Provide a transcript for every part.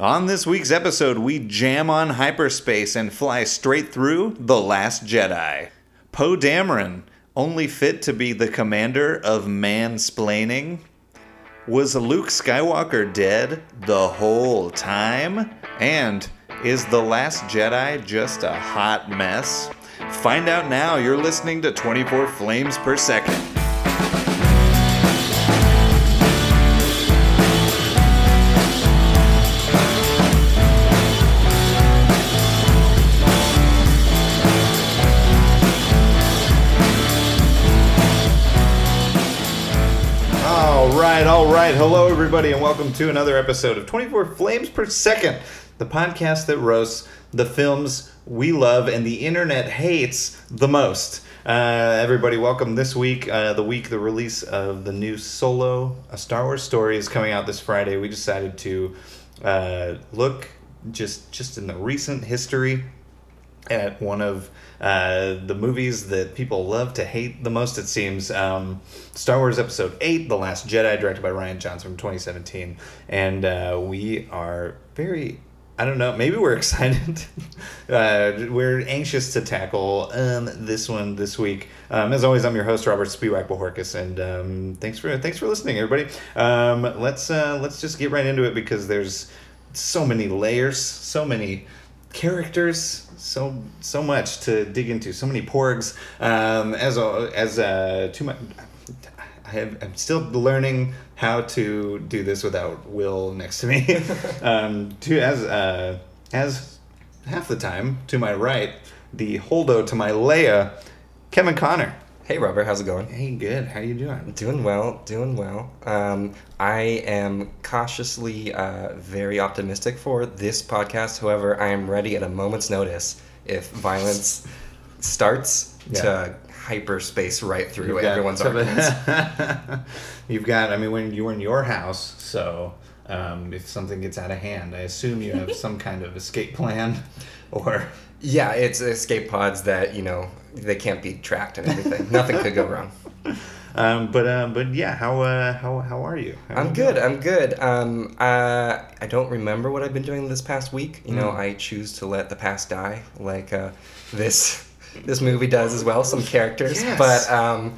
On this week's episode, we jam on hyperspace and fly straight through The Last Jedi. Poe Dameron, only fit to be the commander of mansplaining? Was Luke Skywalker dead the whole time? And is The Last Jedi just a hot mess? Find out now. You're listening to 24 Flames Per Second. Right. Hello, everybody, and welcome to another episode of 24 Flames Per Second, the podcast that roasts the films we love and the internet hates the most. Uh, everybody, welcome this week, uh, the week the release of the new Solo, a Star Wars story, is coming out this Friday. We decided to uh, look just just in the recent history at one of uh, the movies that people love to hate the most, it seems. Um, Star Wars Episode 8, The Last Jedi, directed by Rian Johnson from 2017. And uh, we are very, I don't know, maybe we're excited. uh, we're anxious to tackle um, this one this week. Um, as always, I'm your host, Robert Spiewak Bohorkis, and um, thanks for thanks for listening, everybody. Um, let's uh, let's just get right into it because there's so many layers, so many characters so so much to dig into so many porgs um, as a, as uh, too much I have, I'm still learning how to do this without Will next to me. um, to as uh, as half the time to my right, the Holdo to my Leia, Kevin Connor. Hey Robert, how's it going? Hey, good. How you doing? Doing well, doing well. Um, I am cautiously uh, very optimistic for this podcast. However, I am ready at a moment's notice if violence starts Yeah. to hyperspace right through You've everyone's arguments. You've got. I mean, when you're in your house, so um, if something gets out of hand, I assume you have some kind of escape plan, or Yeah, it's escape pods that you know they can't be tracked and everything. Nothing could go wrong. um, but um, but yeah. How uh, how how are you? How I'm good. I'm good. Um, uh, I don't remember what I've been doing this past week. You know, Mm. I choose to let the past die, like uh, this this movie does as well. Some characters, Yes. but um,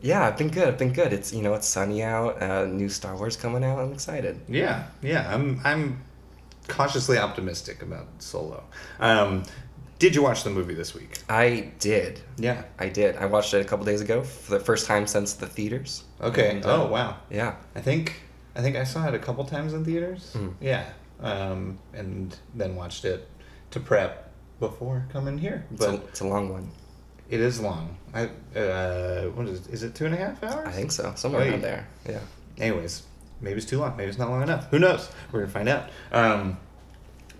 yeah, I've been good. I've been good. It's you know, it's sunny out. Uh, new Star Wars coming out. I'm excited. Yeah, yeah. I'm I'm cautiously optimistic about Solo. Um, did you watch the movie this week? I did. Yeah. I did. I watched it a couple days ago for the first time since the theaters. Okay. And, uh, oh wow. Yeah. I think I think I saw it a couple times in theaters. Mm. Yeah. Um, and then watched it to prep before coming here. It's, a, But it's a long one. it is long. I uh, what is is it two and a half hours? I think so. Somewhere Wait. around there. Yeah. anyways, maybe it's too long. Maybe it's not long enough. Who knows? We're gonna find out. Um,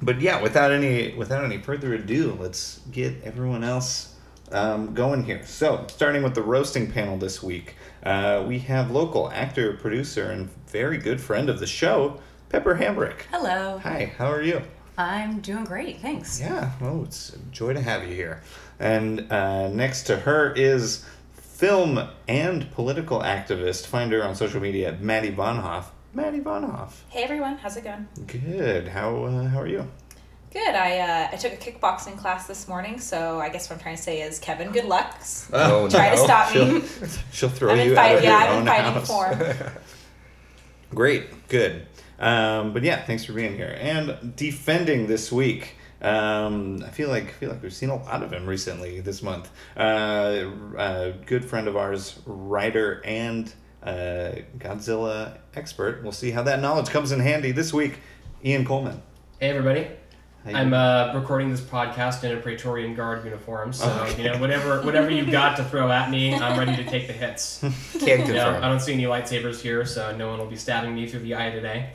but yeah, without any without any further ado, let's get everyone else um, going here. So, starting with the roasting panel this week, uh, we have local actor, producer, and very good friend of the show, Pepper Hambrick. Hello. Hi, how are you? I'm doing great, thanks. Yeah, well, it's a joy to have you here. And uh, next to her is film and political activist. Find her on social media at Maddie Vonhoff. Maddie Vonhoff. Hey everyone, how's it going? Good. How uh, how are you? Good. I uh, I took a kickboxing class this morning, so I guess what I'm trying to say is, Kevin, good luck. Oh, Try to no. stop She'll, me. she'll throw I'm you out fight. of Yeah, your I'm own fighting house. form. Great. Good. Um, but yeah, thanks for being here and defending this week. Um, I feel like I feel like we've seen a lot of him recently this month. Uh, a good friend of ours, writer and uh, Godzilla expert. We'll see how that knowledge comes in handy this week. Ian Coleman. Hey everybody, I'm uh, recording this podcast in a Praetorian Guard uniform, so Okay. you know whatever whatever you've got to throw at me, I'm ready to take the hits. Can't You know. I don't see any lightsabers here, so no one will be stabbing me through the eye today.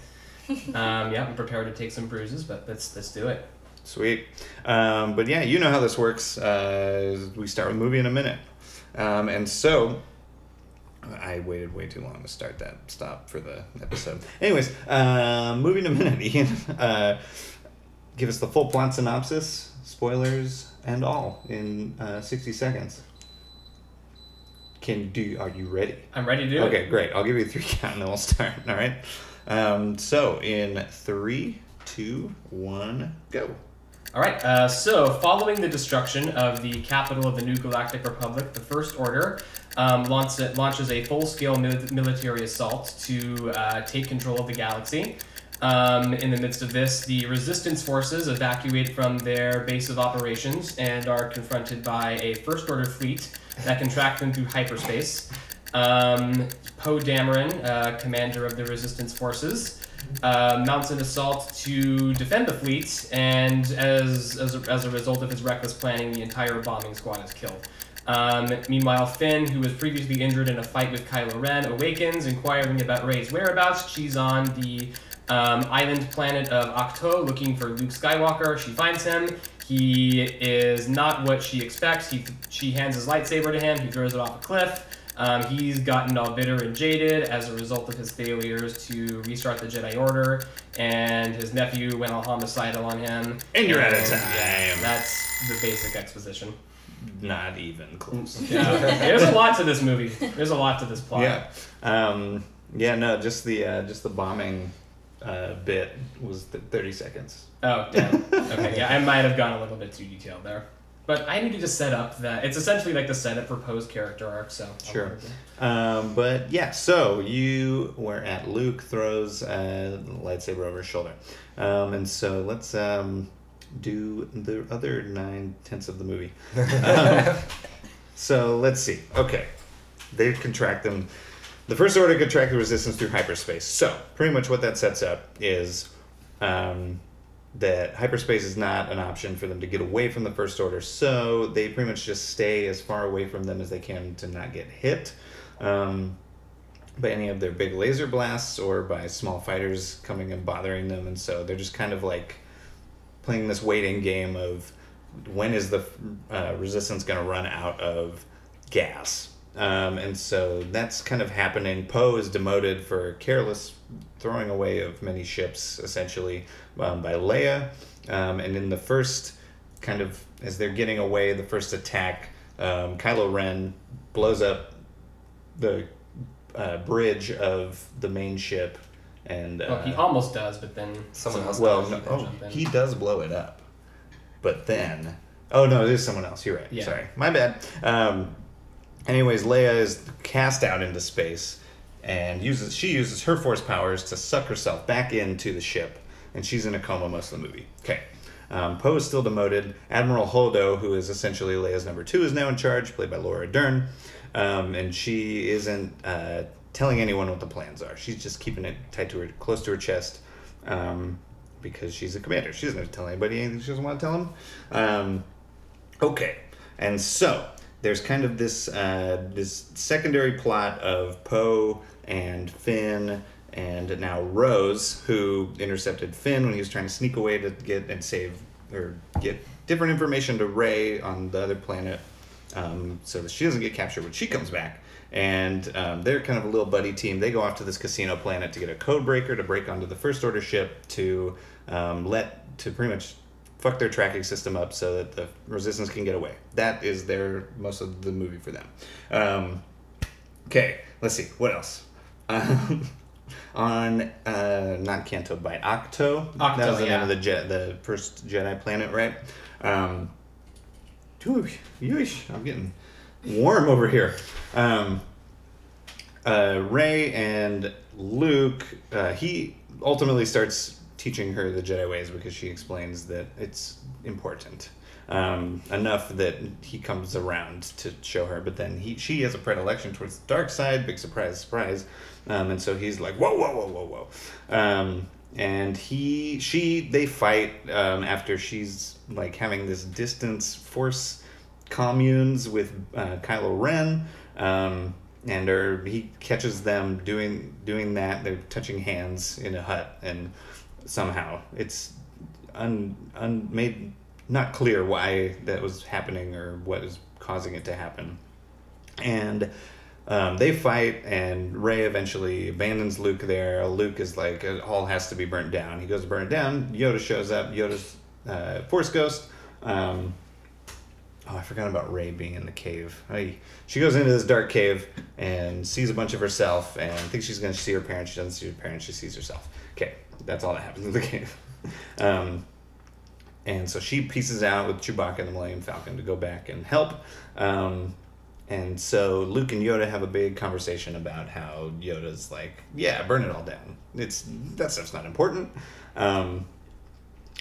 Um, yeah, I'm prepared to take some bruises, but let's let's do it. Sweet. Um, but yeah, you know how this works. Uh, we start with movie in a minute. Um, and so, I waited way too long to start that stop for the episode. Anyways, uh, movie in a minute, Ian. Uh, give us the full plot synopsis, spoilers, and all in uh, 60 seconds. Can do? Are you ready? I'm ready to do it. Okay, great. I'll give you a three count and then we'll start. All right. Um, so in three, two, one, go. All right. Uh, so, following the destruction of the capital of the new Galactic Republic, the First Order um, launch, launches a full-scale mil- military assault to uh, take control of the galaxy. Um, in the midst of this, the Resistance forces evacuate from their base of operations and are confronted by a First Order fleet that can track them through hyperspace. Um, Poe Dameron, uh, commander of the Resistance forces, uh, mounts an assault to defend the fleet, and as, as, a, as a result of his reckless planning, the entire bombing squad is killed. Um, meanwhile, Finn, who was previously injured in a fight with Kylo Ren, awakens, inquiring about Rey's whereabouts. She's on the um, island planet of Ahch-To looking for Luke Skywalker. She finds him. He is not what she expects. He, she hands his lightsaber to him. He throws it off a cliff. Um, he's gotten all bitter and jaded as a result of his failures to restart the Jedi Order, and his nephew went all homicidal on him. And you're out of time. yeah, that's the basic exposition. Not even close. Yeah, there's a lot to this movie. There's a lot to this plot. Yeah. Um, yeah, no, just the uh, just the bombing uh, bit was th- 30 seconds. Oh, damn. Okay, yeah, I might have gone a little bit too detailed there. But I needed to set up that. It's essentially like the setup for Poe's character arc, so. I'll Sure. let it go. Um, but yeah, so you were at Luke throws a lightsaber over his shoulder. Um, and so let's um, do the other nine tenths of the movie. Um, so let's see. Okay. They contract them. The First Order contract the resistance through hyperspace. So pretty much what that sets up is um, that hyperspace is not an option for them to get away from the First Order. So they pretty much just stay as far away from them as they can to not get hit. Um, by any of their big laser blasts or by small fighters coming and bothering them, and so they're just kind of like playing this waiting game of when is the uh, resistance going to run out of gas. Um, and so that's kind of happening. Poe is demoted for careless throwing away of many ships, essentially, um, by Leia. Um, and in the first kind of, as they're getting away, the first attack, um, Kylo Ren blows up the uh, bridge of the main ship. And uh, Well, he almost does, but then Someone else well, does. no, oh, he does blow it up, but then, oh no, it is someone else. You're right. Yeah. Sorry, my bad. Um, anyways, Leia is cast out into space, and uses she uses her force powers to suck herself back into the ship, and she's in a coma most of the movie. Okay. Um, Poe is still demoted. Admiral Holdo, who is essentially Leia's number two, is now in charge, played by Laura Dern, um, and she isn't uh, telling anyone what the plans are. She's just keeping it tight to her, close to her chest, um, because she's a commander. She doesn't have to tell anybody anything she doesn't want to tell them. Um, okay, and so there's kind of this uh, this secondary plot of Poe and Finn and now Rose, who intercepted Finn when he was trying to sneak away to get and save or get different information to Rey on the other planet, um, so that she doesn't get captured when she comes back. And um, they're kind of a little buddy team. They go off to this casino planet to get a code breaker to break onto the First Order ship to um, let to pretty much fuck their tracking system up so that the resistance can get away. That is their most of the movie for them. Um, okay, let's see what else. Um, on uh, not Canto Bight, Ahch-To. that Ahch-To, was the yeah. name of the jet, the first Jedi planet, right? Um, Ooh, I'm getting warm over here. Um, uh, Rey and Luke, uh, he ultimately starts teaching her the Jedi ways because she explains that it's important. Um, enough that he comes around to show her, but then he she has a predilection towards the dark side. Big surprise, surprise. Um, and so he's like, whoa, whoa, whoa, whoa, whoa. Um, and he she they fight um, after she's like having this distance force communes with uh, Kylo Ren, um, and are, he catches them doing doing that. They're touching hands in a hut, and somehow it's un, un made not clear why that was happening or what is causing it to happen. And um, they fight, and Rey eventually abandons Luke there. Luke is like, it all has to be burnt down. He goes to burn it down. Yoda shows up. Yoda's uh, Force Ghost. Um, oh, I forgot about Rey being in the cave. I, she goes into this dark cave and sees a bunch of herself and thinks she's going to see her parents. She doesn't see her parents. She sees herself. Okay, that's all that happens in the cave. um, and so she pieces out with Chewbacca and the Millennium Falcon to go back and help. Um, and so Luke and Yoda have a big conversation about how Yoda's like, yeah, burn it all down. It's that stuff's not important. Um,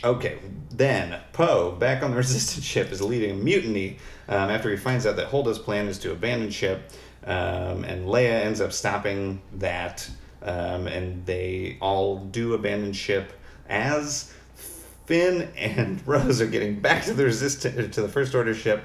okay, then Poe, back on the Resistance ship, is leading a mutiny um, after he finds out that Holdo's plan is to abandon ship, um, and Leia ends up stopping that, um, and they all do abandon ship as Finn and Rose are getting back to the resistance to the First Order ship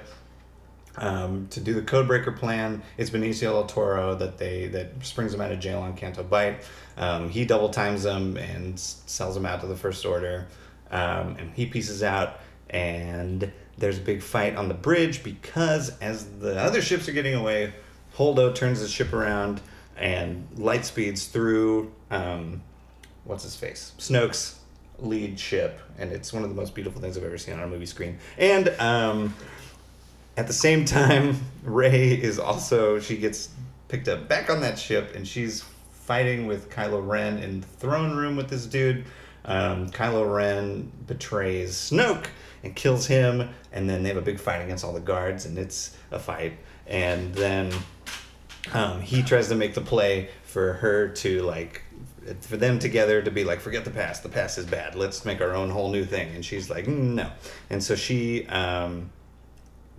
um, to do the Codebreaker plan. It's Benicio del Toro that they that springs them out of jail on Canto Bight. Um, he double times them and sells them out to the First Order, um, and he pieces out. And there's a big fight on the bridge because as the other ships are getting away, Holdo turns his ship around and light speeds through. Um, what's his face? Snoke's lead ship, and it's one of the most beautiful things I've ever seen on a movie screen. And um, at the same time, Rey is also she gets picked up back on that ship, and she's fighting with Kylo Ren in the throne room with this dude. Um, Kylo Ren betrays Snoke and kills him, and then they have a big fight against all the guards, and it's a fight. And then um, he tries to make the play for her to like for them together to be like forget the past the past is bad let's make our own whole new thing and she's like "Mm, no and so she um,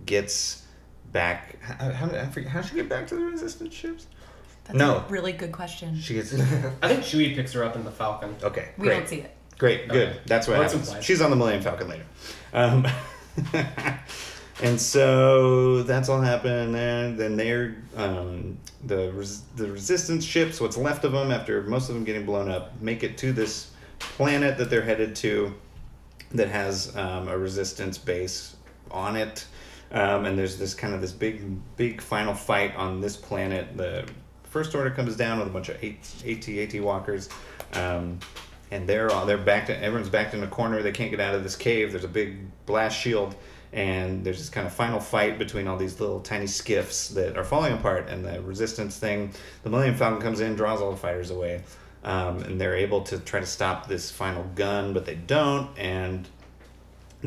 gets back how, how, I forget, how does she get back to the resistance ships That's No. a really good question. she gets I think Chewie picks her up in the Falcon. okay we great don't see it. Great, good. Okay. That's what Well, happens. implied. She's on the Millennium Falcon later. Um, and so that's all happened, and then they're um, the res- the resistance ships, what's left of them after most of them getting blown up, make it to this planet that they're headed to, that has um, a resistance base on it. Um, and there's this kind of this big, big final fight on this planet. The First Order comes down with a bunch of AT AT walkers, um, and they're all they're backed. Everyone's backed in a corner. They can't get out of this cave. There's a big blast shield, and there's this kind of final fight between all these little tiny skiffs that are falling apart. And the Resistance thing, the Millennium Falcon comes in, draws all the fighters away, um, and they're able to try to stop this final gun, but they don't. And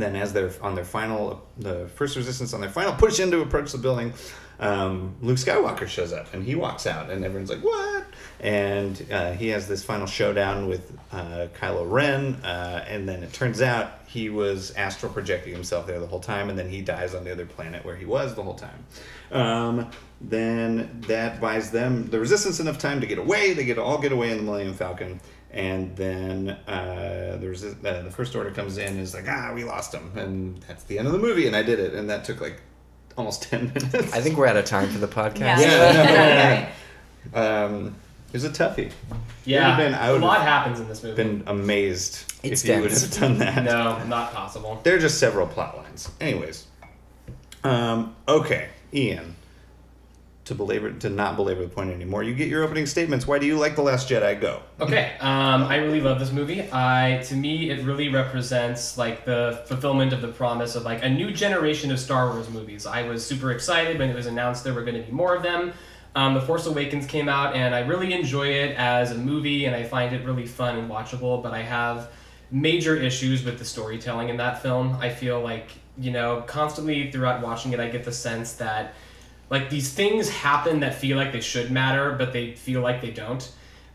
then as they're on their final the first resistance on their final push in to approach the building um, luke skywalker shows up and he walks out and everyone's like what and uh, he has this final showdown with uh, kylo ren uh, and then it turns out he was astral projecting himself there the whole time and then he dies on the other planet where he was the whole time. Um, then that buys them the resistance enough time to get away. They get all get away in the millennium falcon. And then uh, the, resi- uh, the first order comes in and is like ah we lost him. And that's the end of the movie and i did it. And that took like almost 10 minutes. I think we're out of time for the podcast. Yeah. Yeah, no, no, no. um, it was a toughie Yeah, been- I a would've lot happens in this movie. been amazed It's if you would have done that no, not possible. there are just several plot lines anyways um, okay ian to belabor to not belabor the point anymore you get your opening statements why do you like the last jedi go Okay, um, I really love this movie. I to me, it really represents like the fulfillment of the promise of like a new generation of Star Wars movies. I was super excited when it was announced there were going to be more of them. Um, the Force Awakens came out, and I really enjoy it as a movie, and I find it really fun and watchable. But I have major issues with the storytelling in that film. I feel like you know constantly throughout watching it, I get the sense that like these things happen that feel like they should matter, but they feel like they don't.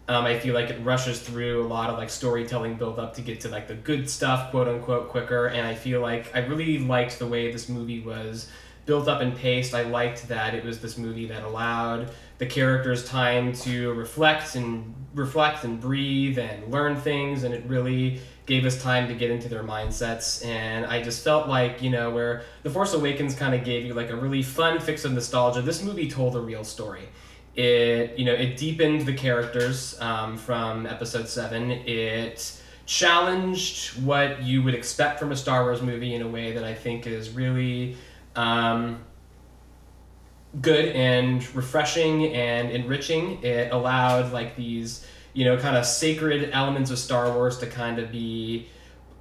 Um, I feel like it rushes through a lot of like storytelling build up to get to like the good stuff, quote unquote, quicker. And I feel like I really liked the way this movie was built up and paced. I liked that it was this movie that allowed the characters time to reflect and reflect and breathe and learn things, and it really gave us time to get into their mindsets. And I just felt like you know where the Force Awakens kind of gave you like a really fun fix of nostalgia. This movie told a real story it you know it deepened the characters um, from episode 7 it challenged what you would expect from a star wars movie in a way that i think is really um, good and refreshing and enriching. It allowed like these you know kind of sacred elements of star wars to kind of be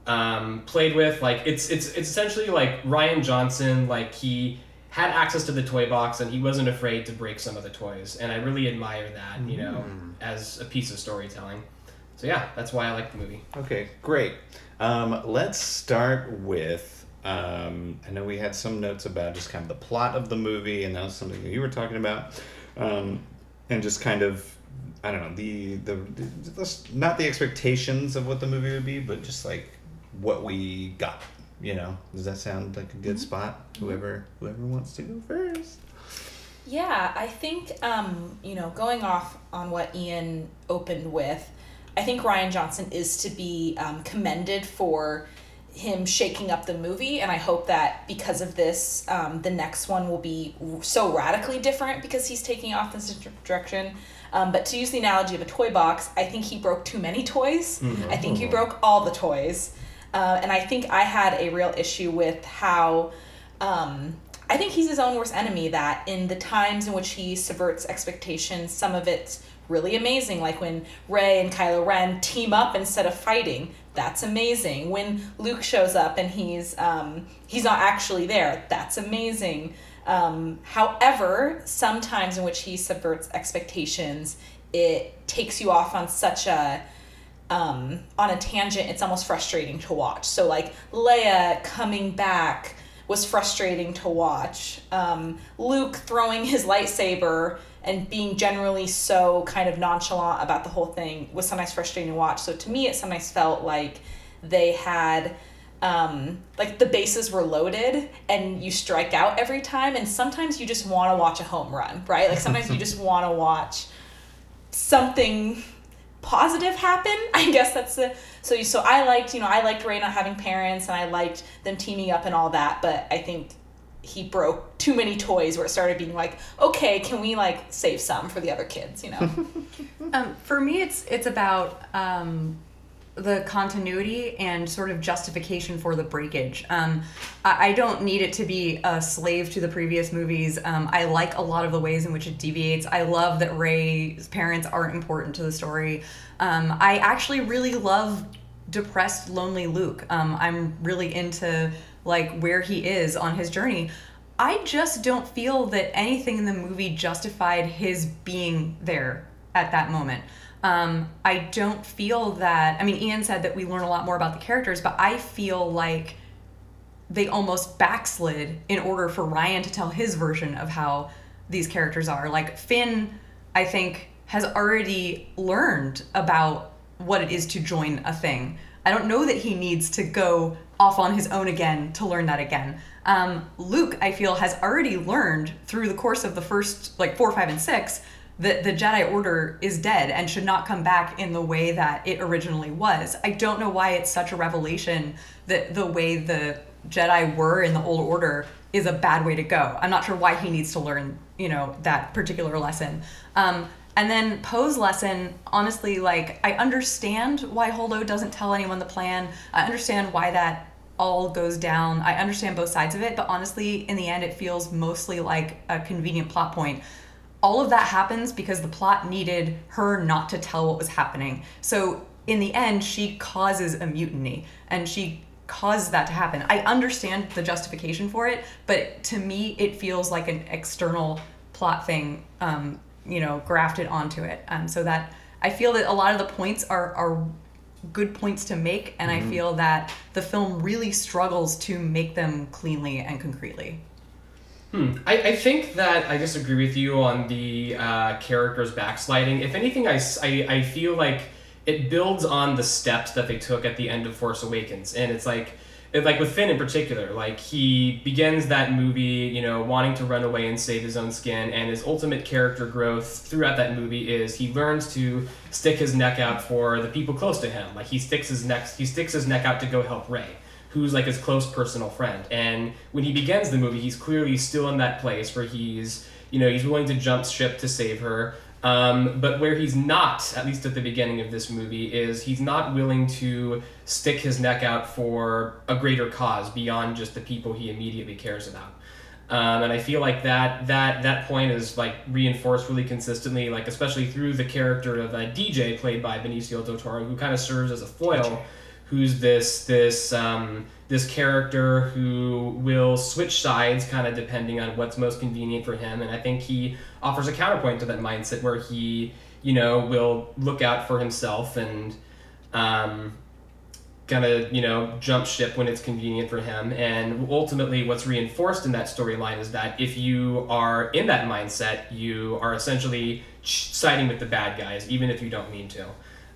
um, played with. Like it's it's it's essentially like rian johnson like he had access to the toy box and he wasn't afraid to break some of the toys. And i really admire that you know as a piece of storytelling. So yeah that's why i like the movie. Okay, great. Um, let's start with. Um, I know we had some notes about just kind of the plot of the movie, and that was something that you were talking about, um, and just kind of. I don't know the, the the not the expectations of what the movie would be, but just like what we got. You know, does that sound like a good spot? Whoever whoever wants to go first. Yeah, I think um, you know, going off on what Ian opened with, I think Rian Johnson is to be um, commended for him shaking up the movie, and I hope that because of this, um, the next one will be so radically different because he's taking off this direction. Um, but to use the analogy of a toy box, I think he broke too many toys. I think he broke all the toys, uh, and I think I had a real issue with how. Um, I think he's his own worst enemy. That in the times in which he subverts expectations, some of it's really amazing. Like when Rey and Kylo Ren team up instead of fighting, that's amazing. When Luke shows up and he's um, he's not actually there, that's amazing. Um, however, sometimes in which he subverts expectations, it takes you off on such a um, on a tangent. It's almost frustrating to watch. So like Leia coming back was frustrating to watch. Um, Luke throwing his lightsaber and being generally so kind of nonchalant about the whole thing was sometimes frustrating to watch. So to me, it sometimes felt like they had. Um, like the bases were loaded and you strike out every time and sometimes you just want to watch a home run right like sometimes you just want to watch something positive happen i guess that's the so so i liked you know i liked rey not having parents and i liked them teaming up and all that but i think he broke too many toys where it started being like okay can we like save some for the other kids you know Um, for me, it's it's about um, the continuity and sort of justification for the breakage. Um, I, I don't need it to be a slave to the previous movies. Um, I like a lot of the ways in which it deviates. I love that Rey's parents aren't important to the story. Um, I actually really love depressed, lonely Luke. Um, I'm really into like where he is on his journey. I just don't feel that anything in the movie justified his being there at that moment. Um, I don't feel that. I mean, Ian said that we learn a lot more about the characters, but I feel like they almost backslid in order for Rian to tell his version of how these characters are. Like Finn, I think, has already learned about what it is to join a thing. I don't know that he needs to go off on his own again to learn that again. Um, Luke, I feel, has already learned through the course of the first like four, five, and six that the Jedi Order is dead and should not come back in the way that it originally was. I don't know why it's such a revelation that the way the Jedi were in the Old Order is a bad way to go. I'm not sure why he needs to learn, you know, that particular lesson. Um, and then Poe's lesson, honestly, like I understand why Holdo doesn't tell anyone the plan. I understand why that all goes down. I understand both sides of it, but honestly, in the end, it feels mostly like a convenient plot point. All of that happens because the plot needed her not to tell what was happening. So in the end, she causes a mutiny, and she causes that to happen. I understand the justification for it, but to me, it feels like an external plot thing, um, you know, grafted onto it. Um, so that I feel that a lot of the points are are good points to make, and I feel that the film really struggles to make them cleanly and concretely. Hmm. I, I think that I disagree with you on the uh, characters backsliding. If anything, I I feel like it builds on the steps that they took at the end of Force Awakens. And it's like, like with Finn in particular, like he begins that movie, you know, wanting to run away and save his own skin, and his ultimate character growth throughout that movie is he learns to stick his neck out for the people close to him. Like he sticks his neck, he sticks his neck out to go help Rey who's like his close personal friend. And when he begins the movie, he's clearly still in that place where he's, you know, he's willing to jump ship to save her. Um, but where he's not, at least at the beginning of this movie, is he's not willing to stick his neck out for a greater cause beyond just the people he immediately cares about. Um, and I feel like that that that point is like reinforced really consistently, like especially through the character of uh, DJ played by Benicio del Toro, who kind of serves as a foil who's this this um, this character who will switch sides kind of depending on what's most convenient for him and i think he offers a counterpoint to that mindset where he you know will look out for himself and um, gonna you know jump ship when it's convenient for him. And ultimately what's reinforced in that storyline is that if you are in that mindset you are essentially siding with the bad guys even if you don't mean to.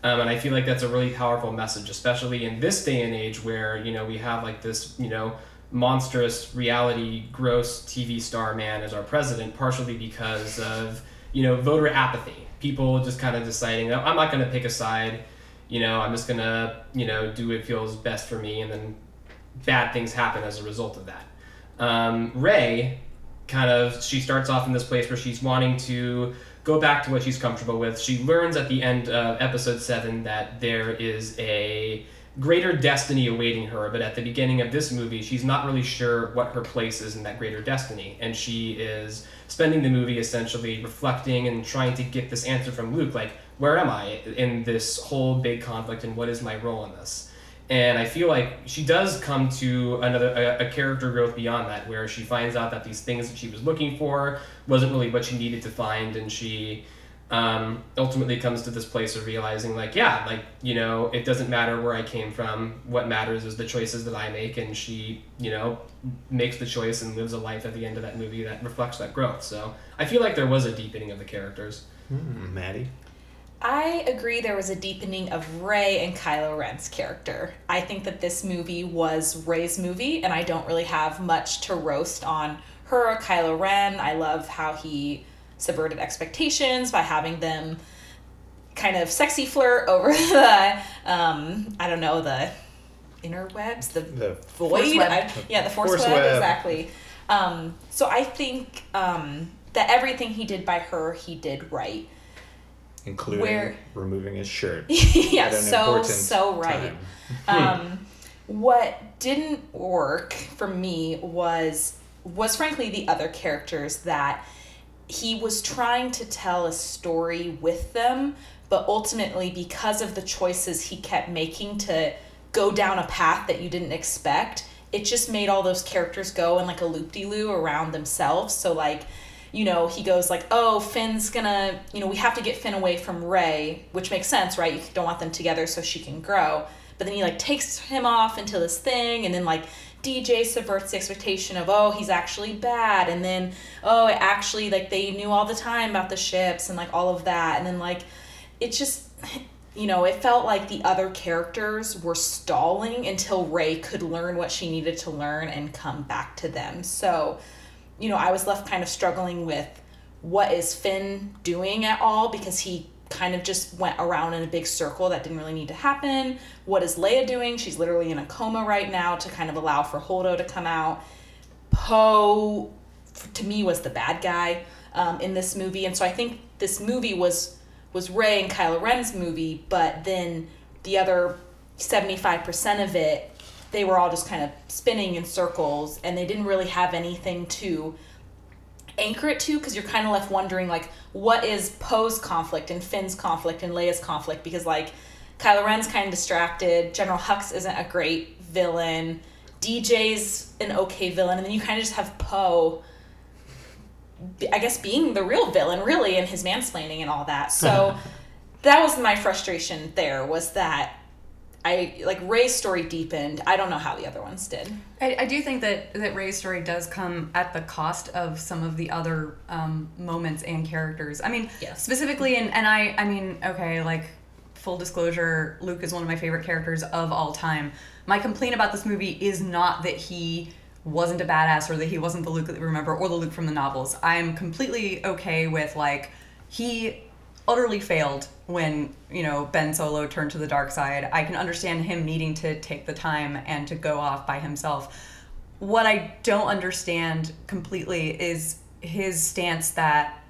Um, and i feel like that's a really powerful message especially in this day and age where you know we have like this you know monstrous reality gross tv star man as our president partially because of you know voter apathy. People just kind of deciding oh, i'm not going to pick a side you know, I'm just gonna, you know, do what feels best for me, and then bad things happen as a result of that. Um, Rey, kind of, she starts off in this place where she's wanting to go back to what she's comfortable with. She learns at the end of episode seven that there is a greater destiny awaiting her, but at the beginning of this movie, she's not really sure what her place is in that greater destiny, and she is spending the movie essentially reflecting and trying to get this answer from Luke, like where am I in this whole big conflict and what is my role in this? And I feel like she does come to another a, a, character growth beyond that, where she finds out that these things that she was looking for wasn't really what she needed to find, and she um, ultimately comes to this place of realizing, like, yeah, like you know, it doesn't matter where I came from. What matters is the choices that I make, and she, you know, makes the choice and lives a life at the end of that movie that reflects that growth. So I feel like there was a deepening of the characters. Mm, Maddie. I agree there was a deepening of Rey and Kylo Ren's character. I think that this movie was Rey's movie, and I don't really have much to roast on her or Kylo Ren. I love how he subverted expectations by having them kind of sexy flirt over the, um, I don't know, the interwebs, the, The void. I- yeah, the force, Force web, web. exactly. Um, so I think um, that everything he did by her, he did right. Including Where- removing his shirt. yeah, at an so important so right. Um, what didn't work for me was was frankly the other characters that he was trying to tell a story with them, but ultimately because of the choices he kept making to go down a path that you didn't expect, it just made all those characters go in like a loop de loo around themselves. So like you know, he goes like, "Oh, Finn's gonna, you know, we have to get Finn away from Rey," which makes sense, right? You don't want them together so she can grow. But then he like takes him off into this thing, and then like DJ subverts the expectation of, oh, he's actually bad, and then oh, it actually like they knew all the time about the ships and like all of that, and then like it just. You know, it felt like the other characters were stalling until Rey could learn what she needed to learn and come back to them. So, you know, I was left kind of struggling with what is Finn doing at all because he kind of just went around in a big circle that didn't really need to happen. What is Leia doing? She's literally in a coma right now to kind of allow for Holdo to come out. Poe, to me, was the bad guy um, in this movie, and so I think this movie was was Rey and Kylo Ren's movie, but then the other seventy five percent of it they were all just kind of spinning in circles and they didn't really have anything to anchor it to because you're kind of left wondering like what is Poe's conflict and Finn's conflict and Leia's conflict because like Kylo Ren's kind of distracted, General Hux isn't a great villain, DJ's an okay villain, and then you kind of just have Poe I guess being the real villain really and his mansplaining and all that. So that was my frustration there was that I like Rey's story deepened. I don't know how the other ones did. I, I do think that that Rey's story does come at the cost of some of the other um, moments and characters. I mean, Yes. specifically, and, and I, I mean, okay, like full disclosure, Luke is one of my favorite characters of all time. My complaint about this movie is not that he wasn't a badass or that he wasn't the Luke that we remember or the Luke from the novels. I'm completely okay with like he utterly failed when you know Ben Solo turned to the dark side. I can understand him needing to take the time and to go off by himself. What I don't understand completely is his stance that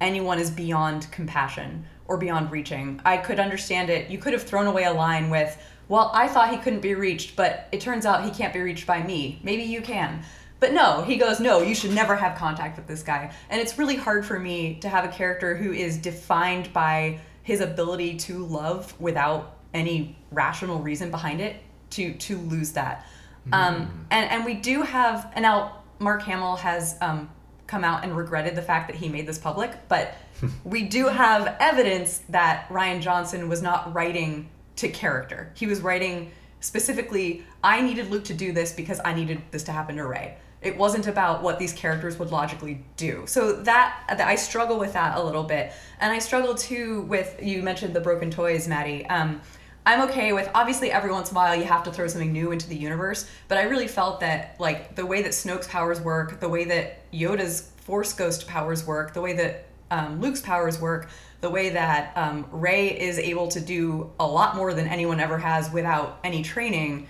anyone is beyond compassion or beyond reaching. I could understand it. You could have thrown away a line with, "Well, I thought he couldn't be reached, but it turns out he can't be reached by me. Maybe you can." But no, he goes, "No, you should never have contact with this guy." And it's really hard for me to have a character who is defined by his ability to love without any rational reason behind it to to lose that. Um, and and we do have and now Mark Hamill has um, come out and regretted the fact that he made this public, but we do have evidence that Rian Johnson was not writing to character. He was writing specifically, I needed Luke to do this because I needed this to happen to Rey. It wasn't about what these characters would logically do. So that, that I struggle with that a little bit, and I struggle too with you mentioned the broken toys, Maddie. Um, I'm okay with obviously every once in a while you have to throw something new into the universe, but I really felt that like the way that Snoke's powers work, the way that Yoda's Force Ghost powers work, the way that um, Luke's powers work, the way that um, Rey is able to do a lot more than anyone ever has without any training.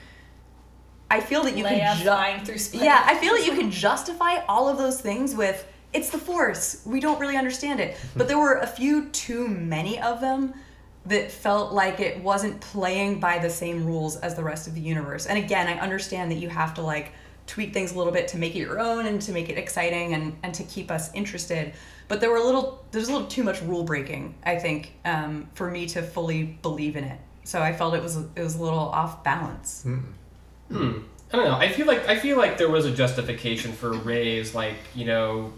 I feel that you Leia can ju- flying through space. yeah, I feel that you can justify all of those things with it's the Force. We don't really understand it. But there were a few too many of them that felt like it wasn't playing by the same rules as the rest of the universe. And again, I understand that you have to like tweak things a little bit to make it your own and to make it exciting and, and to keep us interested. But there were a little there's a little too much rule breaking, I think, um, for me to fully believe in it. So I felt it was it was a little off balance. Hmm. I don't know. I feel like I feel like there was a justification for Rey's like you know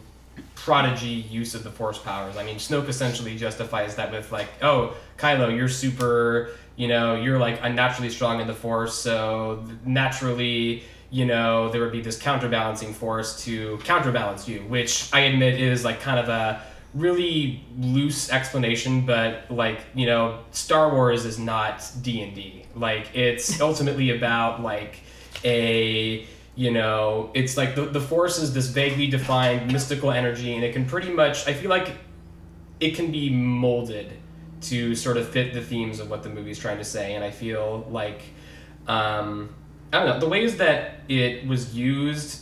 prodigy use of the force powers. I mean, Snoke essentially justifies that with like, oh, Kylo, you're super, you know, you're like unnaturally strong in the force, so naturally, you know, there would be this counterbalancing force to counterbalance you, which I admit is like kind of a really loose explanation, but like, you know, Star Wars is not D&D. Like it's ultimately about like a you know it's like the, the force is this vaguely defined mystical energy and it can pretty much i feel like it can be molded to sort of fit the themes of what the movie's trying to say and i feel like um, i don't know the ways that it was used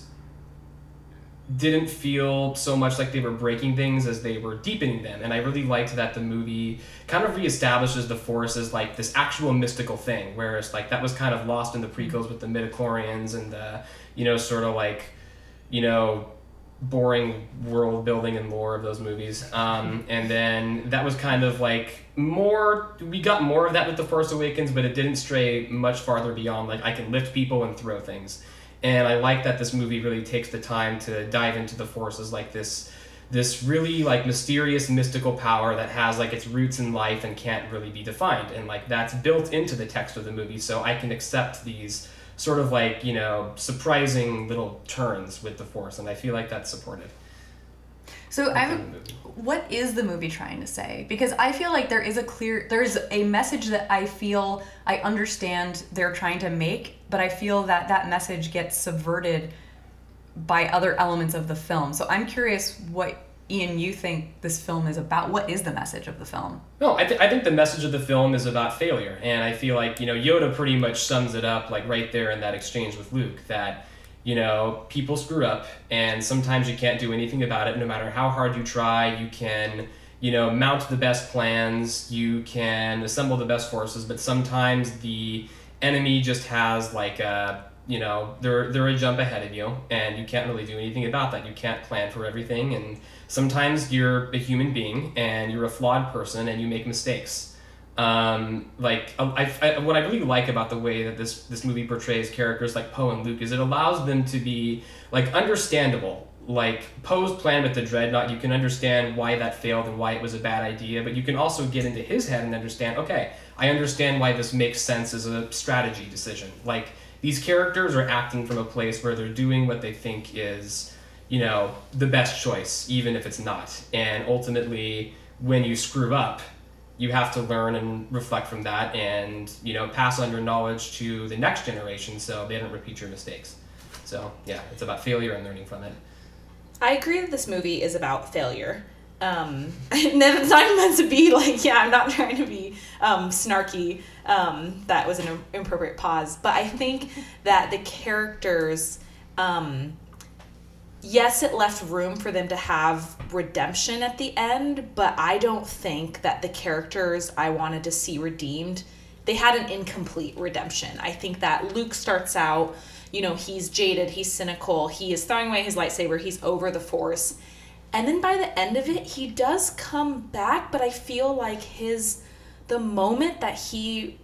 didn't feel so much like they were breaking things as they were deepening them. And I really liked that the movie kind of reestablishes the Force as like this actual mystical thing, whereas like that was kind of lost in the prequels with the midichlorians and the, you know, sort of like, you know, boring world building and lore of those movies. Um, and then that was kind of like more, we got more of that with The Force Awakens, but it didn't stray much farther beyond like I can lift people and throw things and I like that this movie really takes the time to dive into the forces like this this really like mysterious mystical power that has like its roots in life and can't really be defined. And like that's built into the text of the movie so I can accept these sort of like you know surprising little turns with the force and I feel like that's supported So I'm what is the movie trying to say? Because I feel like there is a clear there's a message that I feel I understand they're trying to make, but I feel that that message gets subverted by other elements of the film. So I'm curious what Ian you think this film is about. What is the message of the film? No, I, th- I think the message of the film is about failure, and I feel like you know Yoda pretty much sums it up like right there in that exchange with Luke that you know people screw up, and sometimes you can't do anything about it. No matter how hard you try, you can you know mount the best plans, you can assemble the best forces, but sometimes the enemy just has like a you know they're they're a jump ahead of you, and you can't really do anything about that. You can't plan for everything, and sometimes you're a human being and you're a flawed person and you make mistakes. Um, like I, I, what I really like about the way that this this movie portrays characters like Poe and Luke is it allows them to be like understandable. Like Poe's plan with the dreadnought, you can understand why that failed and why it was a bad idea, but you can also get into his head and understand, okay, I understand why this makes sense as a strategy decision. Like these characters are acting from a place where they're doing what they think is you know the best choice even if it's not and ultimately when you screw up you have to learn and reflect from that and you know pass on your knowledge to the next generation so they don't repeat your mistakes so yeah it's about failure and learning from it I agree that this movie is about failure. Um, and then it's not meant to be like, yeah, I'm not trying to be um, snarky. Um, that was an inappropriate pause. But I think that the characters, um, yes, it left room for them to have redemption at the end, but I don't think that the characters I wanted to see redeemed, they had an incomplete redemption. I think that Luke starts out, you know, he's jaded, he's cynical, he is throwing away his lightsaber, he's over the force. And then by the end of it, he does come back, but I feel like his the moment that he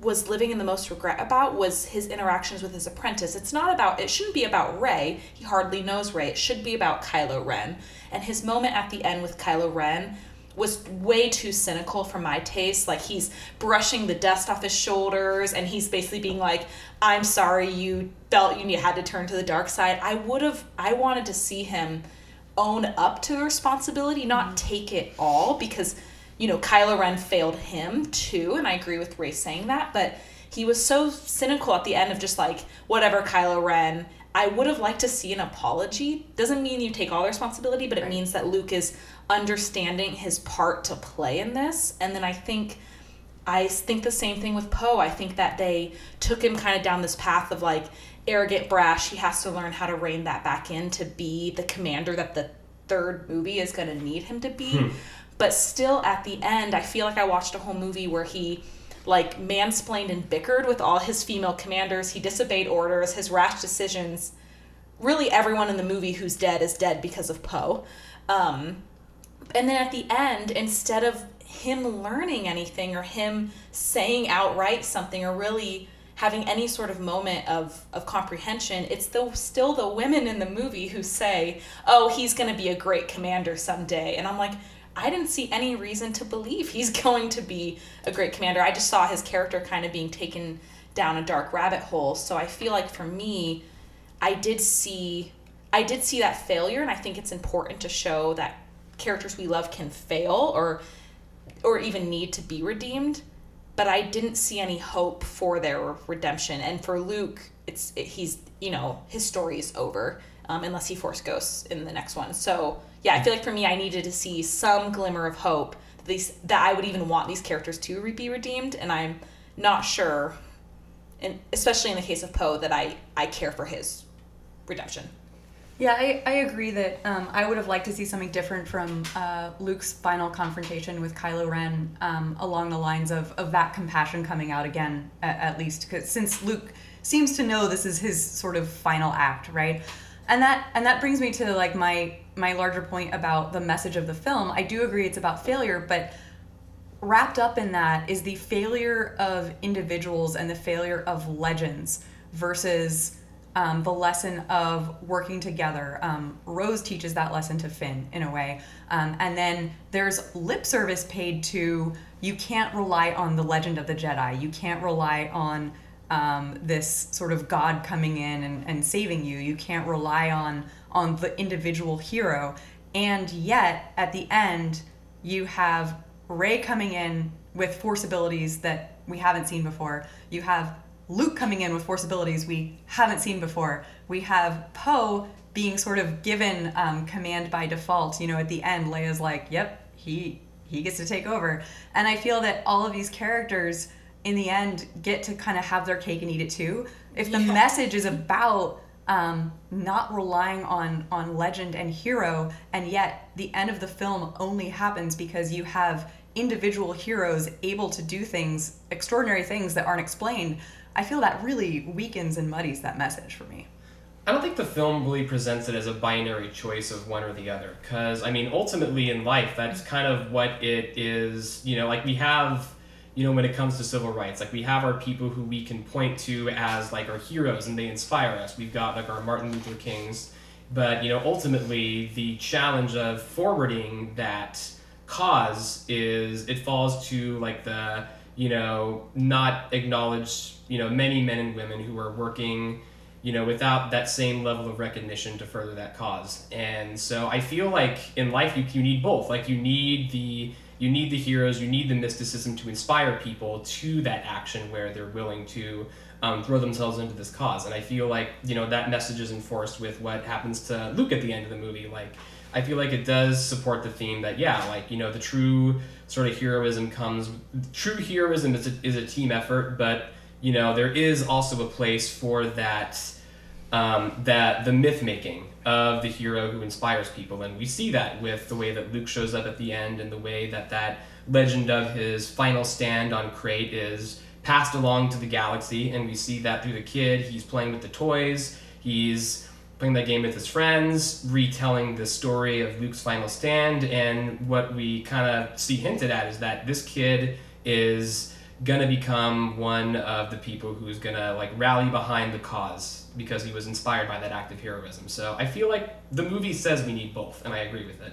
was living in the most regret about was his interactions with his apprentice. It's not about it shouldn't be about Rey. He hardly knows Rey. It should be about Kylo Ren. And his moment at the end with Kylo Ren was way too cynical for my taste. Like he's brushing the dust off his shoulders and he's basically being like, I'm sorry you felt you had to turn to the dark side. I would have I wanted to see him own up to the responsibility, not mm. take it all because you know, Kylo Ren failed him too, and I agree with Rey saying that, but he was so cynical at the end of just like, whatever, Kylo Ren. I would have liked to see an apology. Doesn't mean you take all the responsibility, but it Right. means that Luke is understanding his part to play in this. And then I think I think the same thing with Poe. I think that they took him kind of down this path of like arrogant, brash. He has to learn how to rein that back in to be the commander that the third movie is going to need him to be. Hmm. But still, at the end, I feel like I watched a whole movie where he like mansplained and bickered with all his female commanders. He disobeyed orders, his rash decisions. Really, everyone in the movie who's dead is dead because of Poe. Um, and then at the end, instead of him learning anything or him saying outright something or really having any sort of moment of, of comprehension, it's the, still the women in the movie who say, oh, he's going to be a great commander someday. And I'm like, I didn't see any reason to believe he's going to be a great commander. I just saw his character kind of being taken down a dark rabbit hole. So I feel like for me, I did see I did see that failure and I think it's important to show that characters we love can fail or or even need to be redeemed but I didn't see any hope for their redemption and for Luke it's it, he's you know his story is over um, unless he force ghosts in the next one so yeah I feel like for me I needed to see some glimmer of hope that these that I would even want these characters to be redeemed and I'm not sure and especially in the case of Poe that I I care for his redemption Yeah, I, I agree that um, I would have liked to see something different from uh, Luke's final confrontation with Kylo Ren um, along the lines of, of that compassion coming out again, at, at least, because since Luke seems to know this is his sort of final act, right? And that and that brings me to like my my larger point about the message of the film. I do agree it's about failure, but wrapped up in that is the failure of individuals and the failure of legends versus um, the lesson of working together. Um, Rose teaches that lesson to Finn in a way. Um, and then there's lip service paid to you can't rely on the legend of the Jedi. You can't rely on um, this sort of God coming in and, and saving you. You can't rely on on the individual hero. And yet, at the end, you have Rey coming in with force abilities that we haven't seen before. You have Luke coming in with force abilities we haven't seen before. We have Poe being sort of given um, command by default. You know, at the end, Leia's like, "Yep, he he gets to take over." And I feel that all of these characters, in the end, get to kind of have their cake and eat it too. If the Yeah. message is about um, not relying on on legend and hero, and yet the end of the film only happens because you have individual heroes able to do things, extraordinary things that aren't explained. I feel that really weakens and muddies that message for me. I don't think the film really presents it as a binary choice of one or the other. Because, I mean, ultimately in life, that's kind of what it is. You know, like we have, you know, when it comes to civil rights, like we have our people who we can point to as like our heroes and they inspire us. We've got like our Martin Luther Kings. But, you know, ultimately the challenge of forwarding that cause is it falls to like the, you know, not acknowledged, you know, many men and women who are working you know, without that same level of recognition to further that cause. And so I feel like in life you, you need both. Like you need the you need the heroes, you need the mysticism to inspire people to that action where they're willing to um, throw themselves into this cause. And I feel like you know that message is enforced with what happens to Luke at the end of the movie. Like I feel like it does support the theme that yeah, like you know the true sort of heroism comes. True heroism is a, is a team effort, but you know there is also a place for that um, that the myth making of the hero who inspires people, and we see that with the way that Luke shows up at the end, and the way that that legend of his final stand on Crait is passed along to the galaxy, and we see that through the kid. He's playing with the toys. He's playing that game with his friends, retelling the story of Luke's final stand, and what we kind of see hinted at is that this kid is gonna become one of the people who's gonna like rally behind the cause because he was inspired by that act of heroism. So I feel like the movie says we need both, and I agree with it.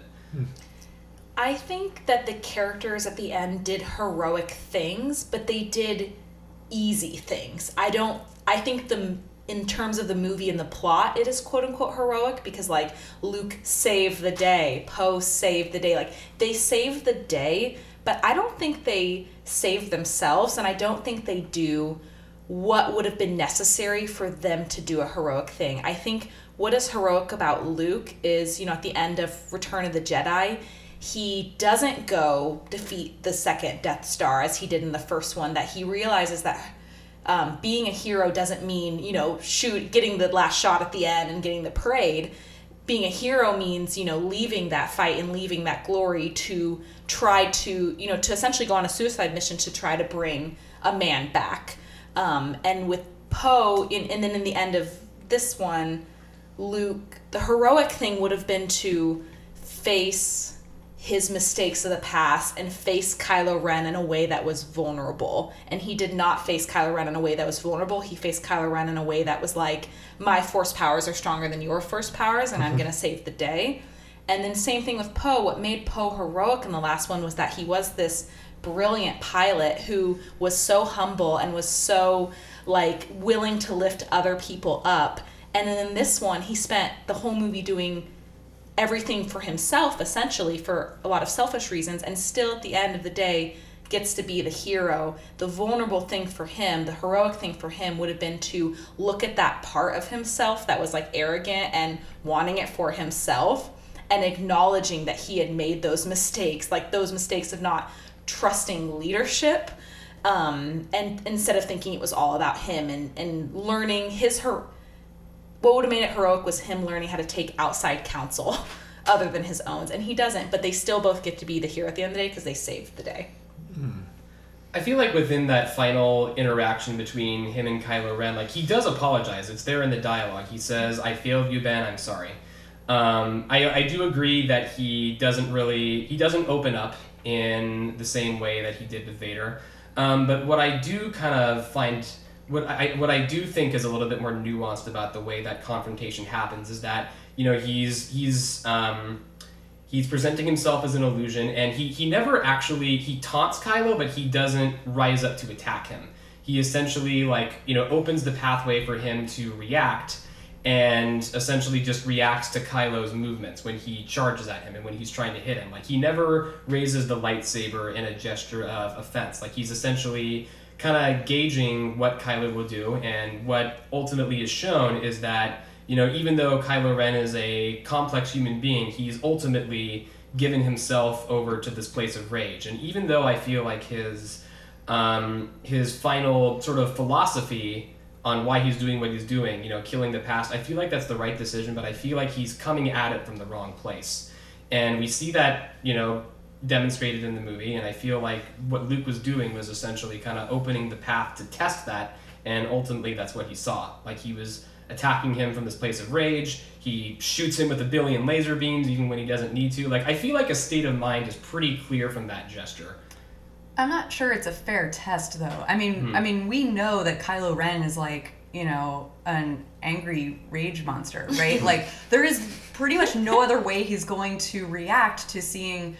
I think that the characters at the end did heroic things, but they did easy things. I don't I think the in terms of the movie and the plot, it is quote unquote heroic because like Luke saved the day, Poe saved the day. Like they saved the day, but I don't think they saved themselves and I don't think they do what would have been necessary for them to do a heroic thing. I think what is heroic about Luke is, you know, at the end of Return of the Jedi, he doesn't go defeat the second Death Star as he did in the first one, that he realizes that um, being a hero doesn't mean, you know, shoot, getting the last shot at the end and getting the parade. Being a hero means, you know, leaving that fight and leaving that glory to try to, you know, to essentially go on a suicide mission to try to bring a man back. Um, and with Poe, in, and then in the end of this one, Luke, the heroic thing would have been to face his mistakes of the past and face Kylo Ren in a way that was vulnerable. And he did not face Kylo Ren in a way that was vulnerable. He faced Kylo Ren in a way that was like, my force powers are stronger than your force powers, and I'm going to save the day. And then, same thing with Poe. What made Poe heroic in the last one was that he was this brilliant pilot who was so humble and was so like willing to lift other people up. And then in this one, he spent the whole movie doing everything for himself essentially for a lot of selfish reasons and still at the end of the day gets to be the hero the vulnerable thing for him the heroic thing for him would have been to look at that part of himself that was like arrogant and wanting it for himself and acknowledging that he had made those mistakes like those mistakes of not trusting leadership um, and instead of thinking it was all about him and, and learning his her what would have made it heroic was him learning how to take outside counsel other than his own and he doesn't but they still both get to be the hero at the end of the day because they saved the day I feel like within that final interaction between him and Kylo Ren, like he does apologize. It's there in the dialogue. He says, "I failed you, Ben. I'm sorry." Um, I I do agree that he doesn't really he doesn't open up in the same way that he did with Vader. Um, but what I do kind of find what I what I do think is a little bit more nuanced about the way that confrontation happens is that you know he's he's um, he's presenting himself as an illusion and he, he never actually he taunts kylo but he doesn't rise up to attack him he essentially like you know opens the pathway for him to react and essentially just reacts to kylo's movements when he charges at him and when he's trying to hit him like he never raises the lightsaber in a gesture of offense like he's essentially kind of gauging what kylo will do and what ultimately is shown is that you know, even though Kylo Ren is a complex human being, he's ultimately given himself over to this place of rage. And even though I feel like his um, his final sort of philosophy on why he's doing what he's doing, you know, killing the past, I feel like that's the right decision, but I feel like he's coming at it from the wrong place. And we see that, you know, demonstrated in the movie, and I feel like what Luke was doing was essentially kind of opening the path to test that, and ultimately that's what he saw. Like he was attacking him from this place of rage. He shoots him with a billion laser beams even when he doesn't need to. Like I feel like a state of mind is pretty clear from that gesture. I'm not sure it's a fair test though. I mean, Hmm. I mean, we know that Kylo Ren is like, you know, an angry rage monster, right? like there is pretty much no other way he's going to react to seeing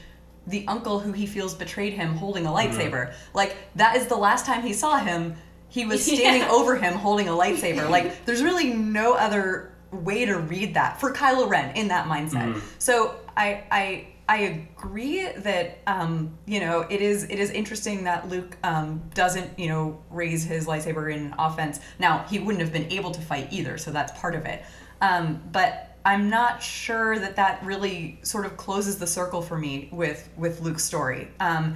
the uncle who he feels betrayed him holding a lightsaber. Like that is the last time he saw him. He was standing Yeah. over him holding a lightsaber. Like there's really no other way to read that for Kylo Ren in that mindset. So I I I agree that um, you know it is it is interesting that Luke um, doesn't you know raise his lightsaber in offense. Now he wouldn't have been able to fight either, so that's part of it. Um, but I'm not sure that that really sort of closes the circle for me with with Luke's story. Um,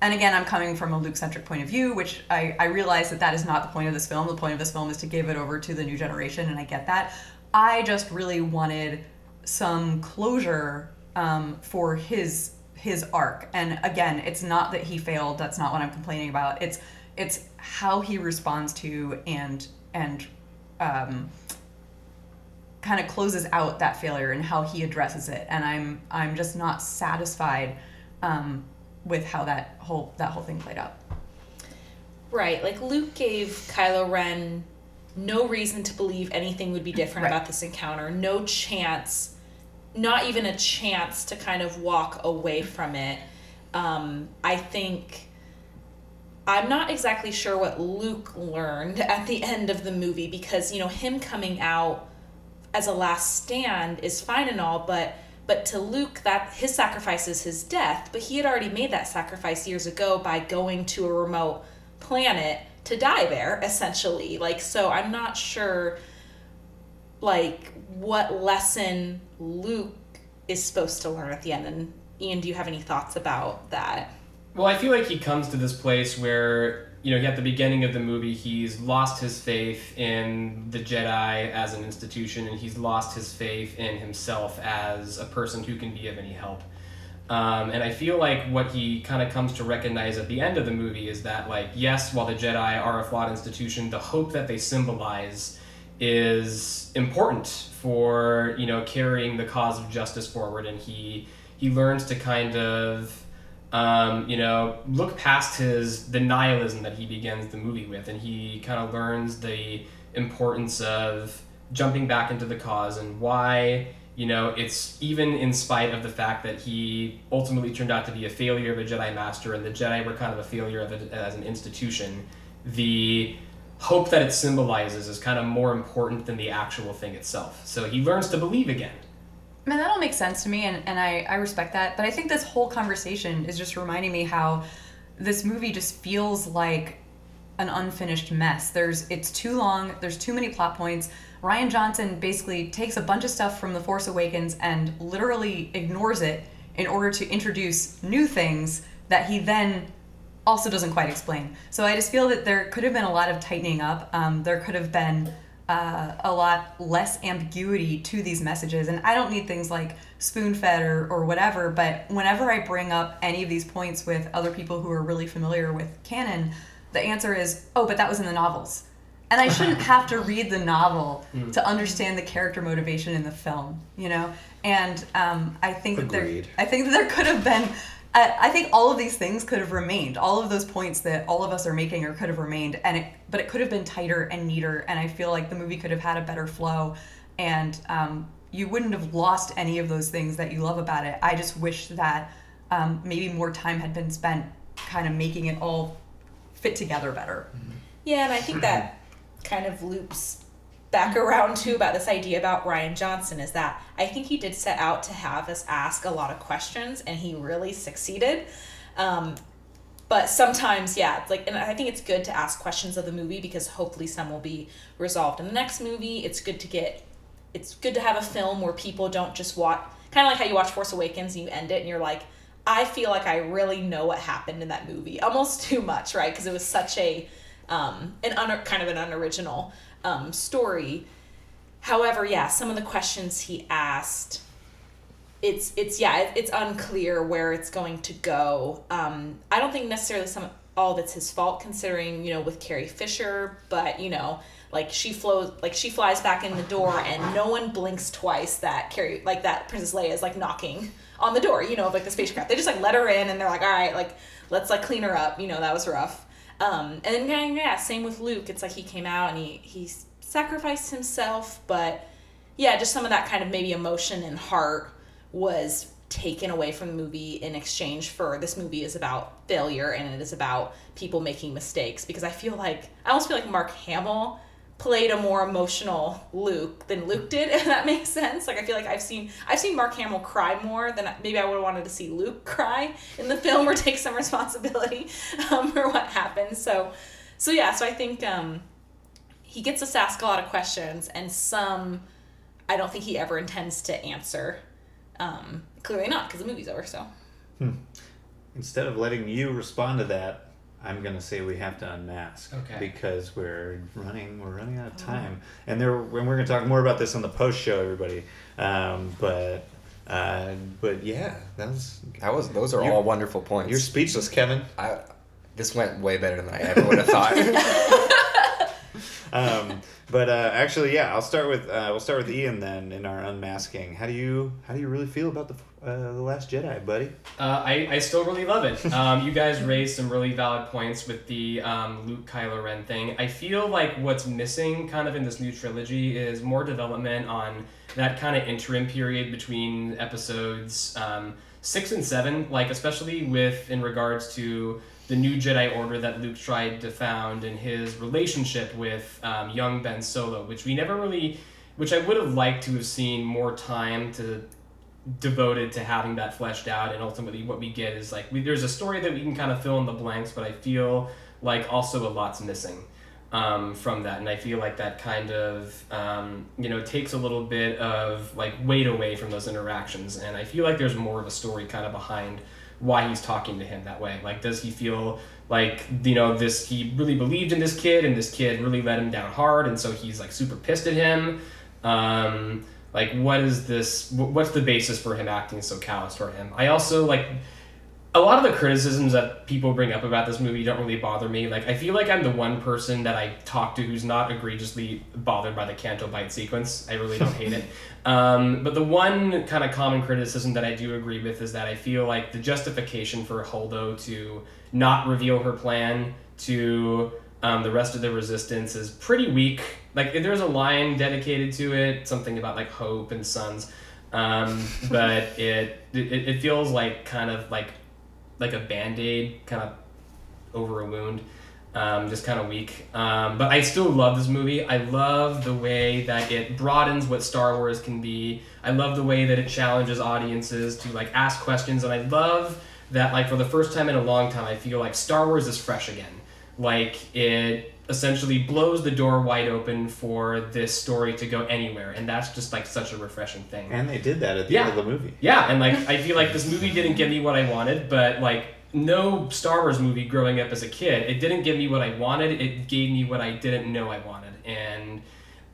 and again, I'm coming from a Luke centric point of view, which I, I realize that that is not the point of this film. The point of this film is to give it over to the new generation, and I get that. I just really wanted some closure um, for his his arc. And again, it's not that he failed. That's not what I'm complaining about. It's it's how he responds to and and um, kind of closes out that failure and how he addresses it. And I'm I'm just not satisfied um, with how that whole that whole thing played out. Right, like Luke gave Kylo Ren no reason to believe anything would be different Right. about this encounter, no chance not even a chance to kind of walk away from it. Um, I think I'm not exactly sure what Luke learned at the end of the movie because you know him coming out as a last stand is fine and all, but but to Luke that his sacrifice is his death, but he had already made that sacrifice years ago by going to a remote planet to die there essentially. Like so I'm not sure like what lesson Luke is supposed to learn at the end. And Ian, do you have any thoughts about that? Well, I feel like he comes to this place where, you know, at the beginning of the movie, he's lost his faith in the Jedi as an institution, and he's lost his faith in himself as a person who can be of any help. Um, and I feel like what he kind of comes to recognize at the end of the movie is that, like, yes, while the Jedi are a flawed institution, the hope that they symbolize is important for you know carrying the cause of justice forward, and he he learns to kind of um, you know look past his the nihilism that he begins the movie with, and he kind of learns the importance of jumping back into the cause and why you know it's even in spite of the fact that he ultimately turned out to be a failure of a Jedi Master, and the Jedi were kind of a failure of it as an institution. The hope that it symbolizes is kind of more important than the actual thing itself. So he learns to believe again. Man, that all makes sense to me, and, and I, I respect that. But I think this whole conversation is just reminding me how this movie just feels like an unfinished mess. There's it's too long, there's too many plot points. Rian Johnson basically takes a bunch of stuff from The Force Awakens and literally ignores it in order to introduce new things that he then also doesn't quite explain. So I just feel that there could have been a lot of tightening up. Um, there could have been uh, a lot less ambiguity to these messages. And I don't need things like spoon fed or, or whatever, but whenever I bring up any of these points with other people who are really familiar with canon, the answer is, oh, but that was in the novels. And I shouldn't have to read the novel to understand the character motivation in the film, you know? And um, I think that there, I think that there could have been I think all of these things could have remained. All of those points that all of us are making or could have remained, and it, but it could have been tighter and neater. And I feel like the movie could have had a better flow, and um, you wouldn't have lost any of those things that you love about it. I just wish that um, maybe more time had been spent kind of making it all fit together better. Yeah, and I think that kind of loops back around too about this idea about Rian Johnson is that I think he did set out to have us ask a lot of questions and he really succeeded. Um, but sometimes, yeah, like, and I think it's good to ask questions of the movie because hopefully some will be resolved in the next movie. It's good to get, it's good to have a film where people don't just watch, kind of like how you watch Force Awakens and you end it and you're like, I feel like I really know what happened in that movie, almost too much, right? Because it was such a, um, an un- kind of an unoriginal um, story. However, yeah, some of the questions he asked, it's it's yeah, it, it's unclear where it's going to go. Um, I don't think necessarily some all it's his fault, considering you know with Carrie Fisher, but you know like she flows like she flies back in the door and no one blinks twice that Carrie like that Princess Leia is like knocking on the door, you know, of like the spacecraft. They just like let her in and they're like, all right, like let's like clean her up. You know, that was rough. Um, and then yeah, yeah, same with Luke. It's like he came out and he he sacrificed himself, but yeah, just some of that kind of maybe emotion and heart was taken away from the movie in exchange for this movie is about failure and it is about people making mistakes because I feel like I almost feel like Mark Hamill played a more emotional Luke than Luke did if that makes sense like I feel like I've seen I've seen Mark Hamill cry more than maybe I would have wanted to see Luke cry in the film or take some responsibility um, for what happened so so yeah so I think um, he gets us ask a lot of questions and some I don't think he ever intends to answer. Um, clearly not because the movie's over. So Instead of letting you respond to that, I'm gonna say we have to unmask. Okay. Because we're running, we're running out of time, and there, and we're gonna talk more about this on the post show, everybody. Um, but, uh, but yeah, that was. That was those are all wonderful points. You're speechless, Kevin. I, this went way better than I ever would have thought. um, but uh, actually, yeah, I'll start with uh, we'll start with Ian then in our unmasking. How do you how do you really feel about the uh, the Last Jedi, buddy? Uh, I, I still really love it. Um, you guys raised some really valid points with the um, Luke Kylo Ren thing. I feel like what's missing kind of in this new trilogy is more development on that kind of interim period between episodes um, six and seven, like especially with in regards to the new Jedi Order that Luke tried to found and his relationship with um, young Ben Solo, which we never really, which I would have liked to have seen more time to devoted to having that fleshed out and ultimately what we get is like we, there's a story that we can kind of fill in the blanks but i feel like also a lot's missing um, from that and i feel like that kind of um, you know takes a little bit of like weight away from those interactions and i feel like there's more of a story kind of behind why he's talking to him that way. Like does he feel like you know this he really believed in this kid and this kid really let him down hard and so he's like super pissed at him? Um, like what is this what's the basis for him acting so callous toward him? I also like a lot of the criticisms that people bring up about this movie don't really bother me like i feel like i'm the one person that i talk to who's not egregiously bothered by the Canto Bight sequence i really don't hate it um, but the one kind of common criticism that i do agree with is that i feel like the justification for holdo to not reveal her plan to um, the rest of the resistance is pretty weak. Like there's a line dedicated to it, something about like hope and sons. um, but it, it it feels like kind of like like a band aid, kind of over a wound. Um, just kind of weak. Um, but I still love this movie. I love the way that it broadens what Star Wars can be. I love the way that it challenges audiences to like ask questions, and I love that like for the first time in a long time, I feel like Star Wars is fresh again like it essentially blows the door wide open for this story to go anywhere and that's just like such a refreshing thing And they did that at the Yeah. end of the movie. yeah and like i feel like this movie didn't give me what i wanted but like no star wars movie growing up as a kid it didn't give me what i wanted it gave me what i didn't know i wanted and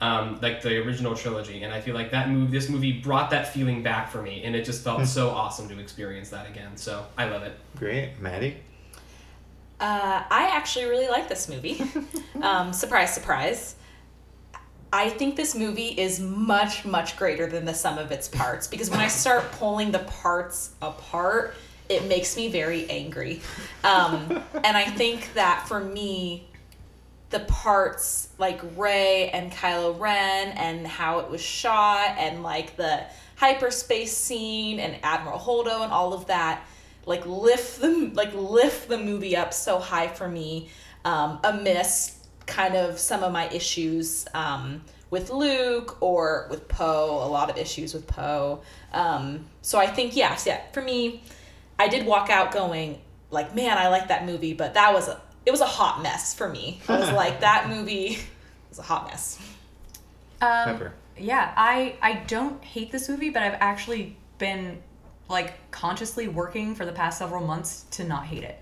um, like the original trilogy and i feel like that move this movie brought that feeling back for me and it just felt so awesome to experience that again so i love it Great, Maddie. Uh, I actually really like this movie. um, surprise, surprise. I think this movie is much, much greater than the sum of its parts because when I start pulling the parts apart, it makes me very angry. Um, and I think that for me, the parts like Rey and Kylo Ren and how it was shot and like the hyperspace scene and Admiral Holdo and all of that like lift the like lift the movie up so high for me um, amidst kind of some of my issues um, with Luke or with Poe a lot of issues with Poe. Um, so I think yes yeah for me I did walk out going like man I like that movie but that was a it was a hot mess for me. I was like that movie was a hot mess. Um, Pepper. Yeah, I I don't hate this movie, but I've actually been like consciously working for the past several months to not hate it.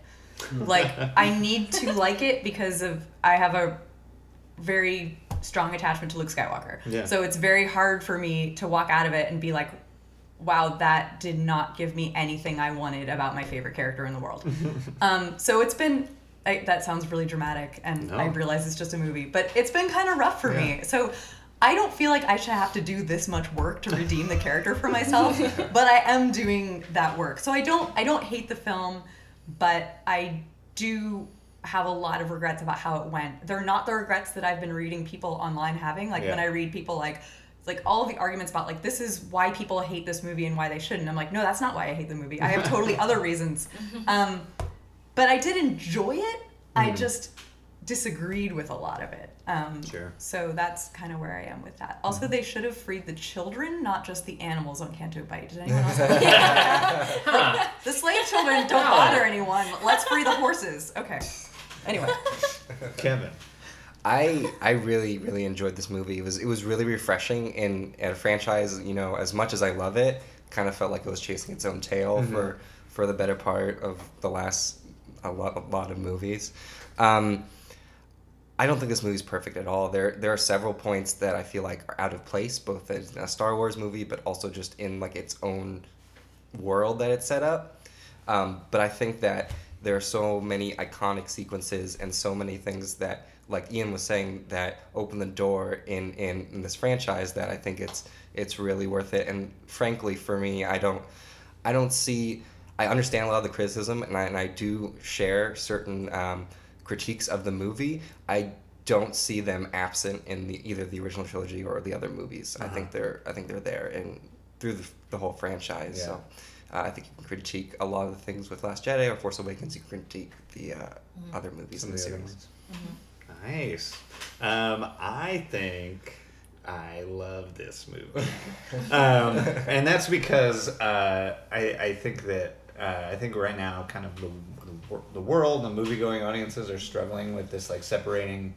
like I need to like it because of I have a very strong attachment to Luke Skywalker. Yeah. So it's very hard for me to walk out of it and be like wow, that did not give me anything I wanted about my favorite character in the world. um, so it's been, I, that sounds really dramatic, and No. I realize it's just a movie, but it's been kind of rough for me. So I don't feel like I should have to do this much work to redeem the character for myself, but I am doing that work. So I don't, I don't hate the film, but I do have a lot of regrets about how it went. They're not the regrets that I've been reading people online having. Like when I read people like like all the arguments about like this is why people hate this movie and why they shouldn't. I'm like, no, that's not why I hate the movie. I have totally other reasons. Um, but I did enjoy it. I just disagreed with a lot of it. Um, Sure. So that's kind of where I am with that. Also, they should have freed the children, not just the animals on Canto Bight. Did anyone else? Huh. the slave children don't bother anyone. Let's free the horses. Okay. Anyway. Kevin. I I really really enjoyed this movie. It was it was really refreshing in at a franchise. You know, as much as I love it, kind of felt like it was chasing its own tail for for the better part of the last a lot a lot of movies. Um, I don't think this movie's perfect at all. There there are several points that I feel like are out of place, both as a Star Wars movie, but also just in like its own world that it's set up. Um, but I think that there are so many iconic sequences and so many things that like Ian was saying, that open the door in, in, in this franchise that I think it's it's really worth it. And frankly, for me, I don't I don't see I understand a lot of the criticism, and I, and I do share certain um, critiques of the movie. I don't see them absent in the either the original trilogy or the other movies. I think they're I think they're there and through the, the whole franchise. Yeah. So uh, I think you can critique a lot of the things with Last Jedi or Force Awakens. You can critique the uh, other movies Some in the the other series. ones. Nice. Um, I think I love this movie, um, and that's because uh, I, I think that uh, I think right now, kind of the, the, world, the movie going audiences are struggling with this like separating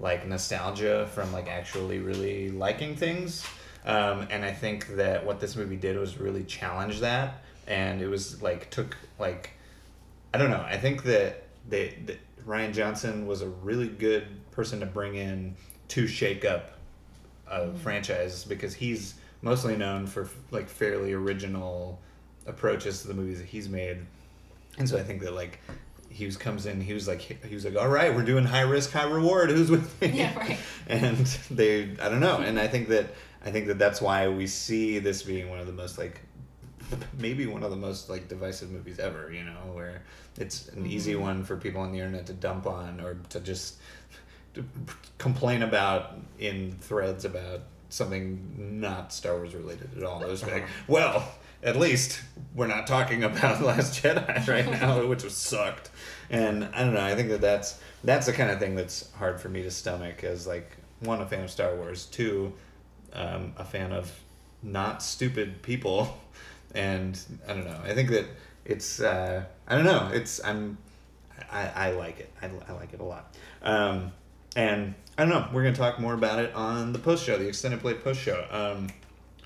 like nostalgia from like actually really liking things. Um, and I think that what this movie did was really challenge that, and it was like took like I don't know. I think that they, that Rian Johnson was a really good person to bring in to shake up a franchise because he's mostly known for like fairly original approaches to the movies that he's made, and so I think that like he was comes in, he was like he was like, all right, we're doing high risk, high reward. Who's with me? Yeah, right. And they, I don't know, and I think that I think that that's why we see this being one of the most like maybe one of the most like divisive movies ever you know where it's an mm-hmm. easy one for people on the internet to dump on or to just to complain about in threads about something not star wars related at all it was like uh-huh. well at least we're not talking about last jedi right now which was sucked. And i don't know i think that that's that's the kind of thing that's hard for me to stomach as like one a fan of star wars two um, a fan of not stupid people. And i don't know i think that it's uh, i don't know it's i'm i, I like it I, I like it a lot. Um, and i don't know we're to talk more about it on the post show the extended play post show um,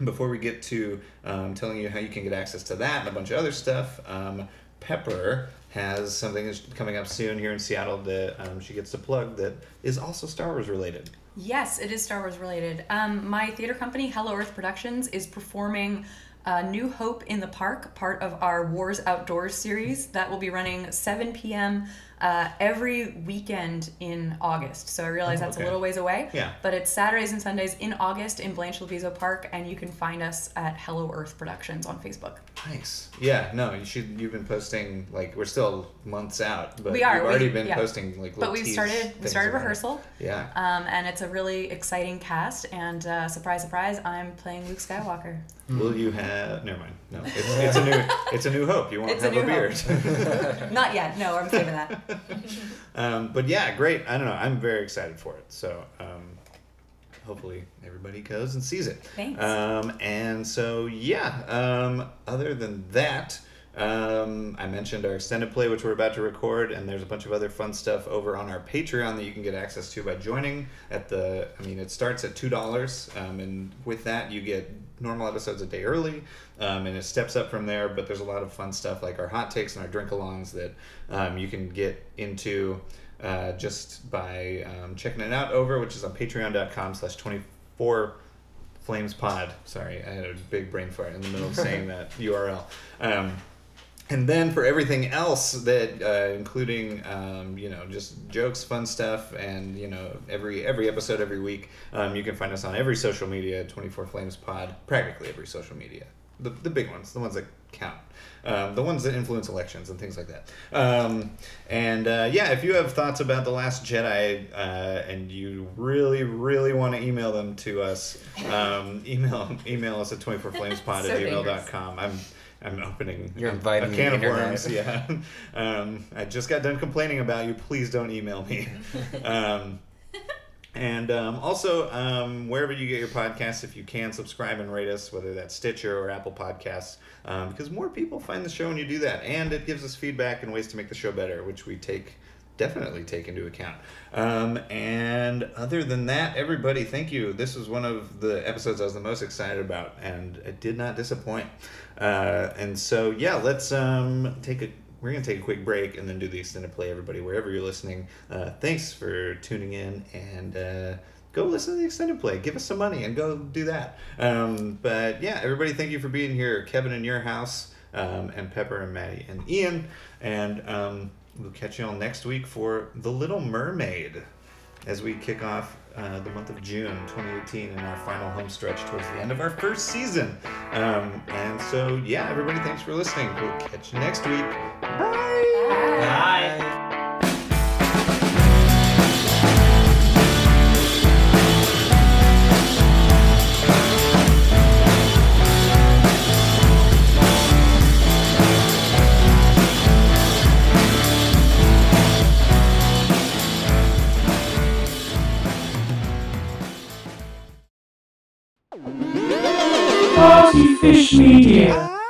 before we get to um, telling you how you can get access to that and a bunch of other stuff um, pepper has something that's coming up soon here in seattle that um, she gets to plug that is also star wars related Yes, it is Star Wars related. Um, my theater company, Hello Earth Productions, is performing uh, New Hope in the Park, part of our Wars Outdoors series that will be running 7 p.m. Uh, every weekend in August. So I realize Oh, that's okay. a little ways away. Yeah. But it's Saturdays and Sundays in August in Blanche Lavizzo Park, and you can find us at Hello Earth Productions on Facebook. Nice. Yeah. No, you should. You've been posting like we're still months out, but We are, You've we- already been yeah. posting like. But we've started we started it. rehearsal. Yeah. Um, and it's a really exciting cast, and uh, surprise, surprise, I'm playing Luke Skywalker. Will you have? Never mind. No, it's, it's a new. It's a new hope. You won't It's a have a, new beard. Not yet. No, I'm saving that. um, but yeah, great. I don't know. I'm very excited for it. So. Um, Hopefully everybody goes and sees it. Thanks. Um, and so yeah. Um, other than that, um, I mentioned our extended play, which we're about to record, and there's a bunch of other fun stuff over on our Patreon that you can get access to by joining. At the, I mean, it starts at two dollars, um, and with that you get normal episodes a day early, um, and it steps up from there. But there's a lot of fun stuff like our hot takes and our drink-alongs that um, you can get into uh, just by um, checking it out over, which is on Patreon.com/slash twenty-four Flames Pod. Sorry, I had a big brain fart in the middle of saying that URL. Um, and then for everything else that, uh, including um, you know just jokes, fun stuff, and you know every every episode every week, um, you can find us on every social media. Twenty Four Flames Pod, practically every social media. The, the big ones, the ones that count, um, the ones that influence elections and things like that. Um, and uh, yeah, if you have thoughts about the Last Jedi uh, and you really, really want to email them to us, um, email email us at 24flamespod So at gmail.com. I'm I'm opening You're a- inviting a can of worms. Yeah, um, I just got done complaining about you. Please don't email me. And um, also, um, wherever you get your podcasts, if you can subscribe and rate us, whether that's Stitcher or Apple Podcasts, um, because more people find the show when you do that, and it gives us feedback and ways to make the show better, which we take definitely take into account. Um, and other than that, everybody, thank you. This was one of the episodes I was the most excited about, and it did not disappoint. Uh, and so, yeah, let's um, take a we're going to take a quick break and then do the extended play, everybody, wherever you're listening. Uh, thanks for tuning in and uh, go listen to the extended play. Give us some money and go do that. Um, but yeah, everybody, thank you for being here. Kevin in your house, um, and Pepper and Maddie and Ian. And um, we'll catch you all next week for The Little Mermaid. as we kick off uh, the month of June 2018 in our final home stretch towards the end of our first season. Um, and so, yeah, everybody, thanks for listening. We'll catch you next week. Bye. Bye. Party Fish Media.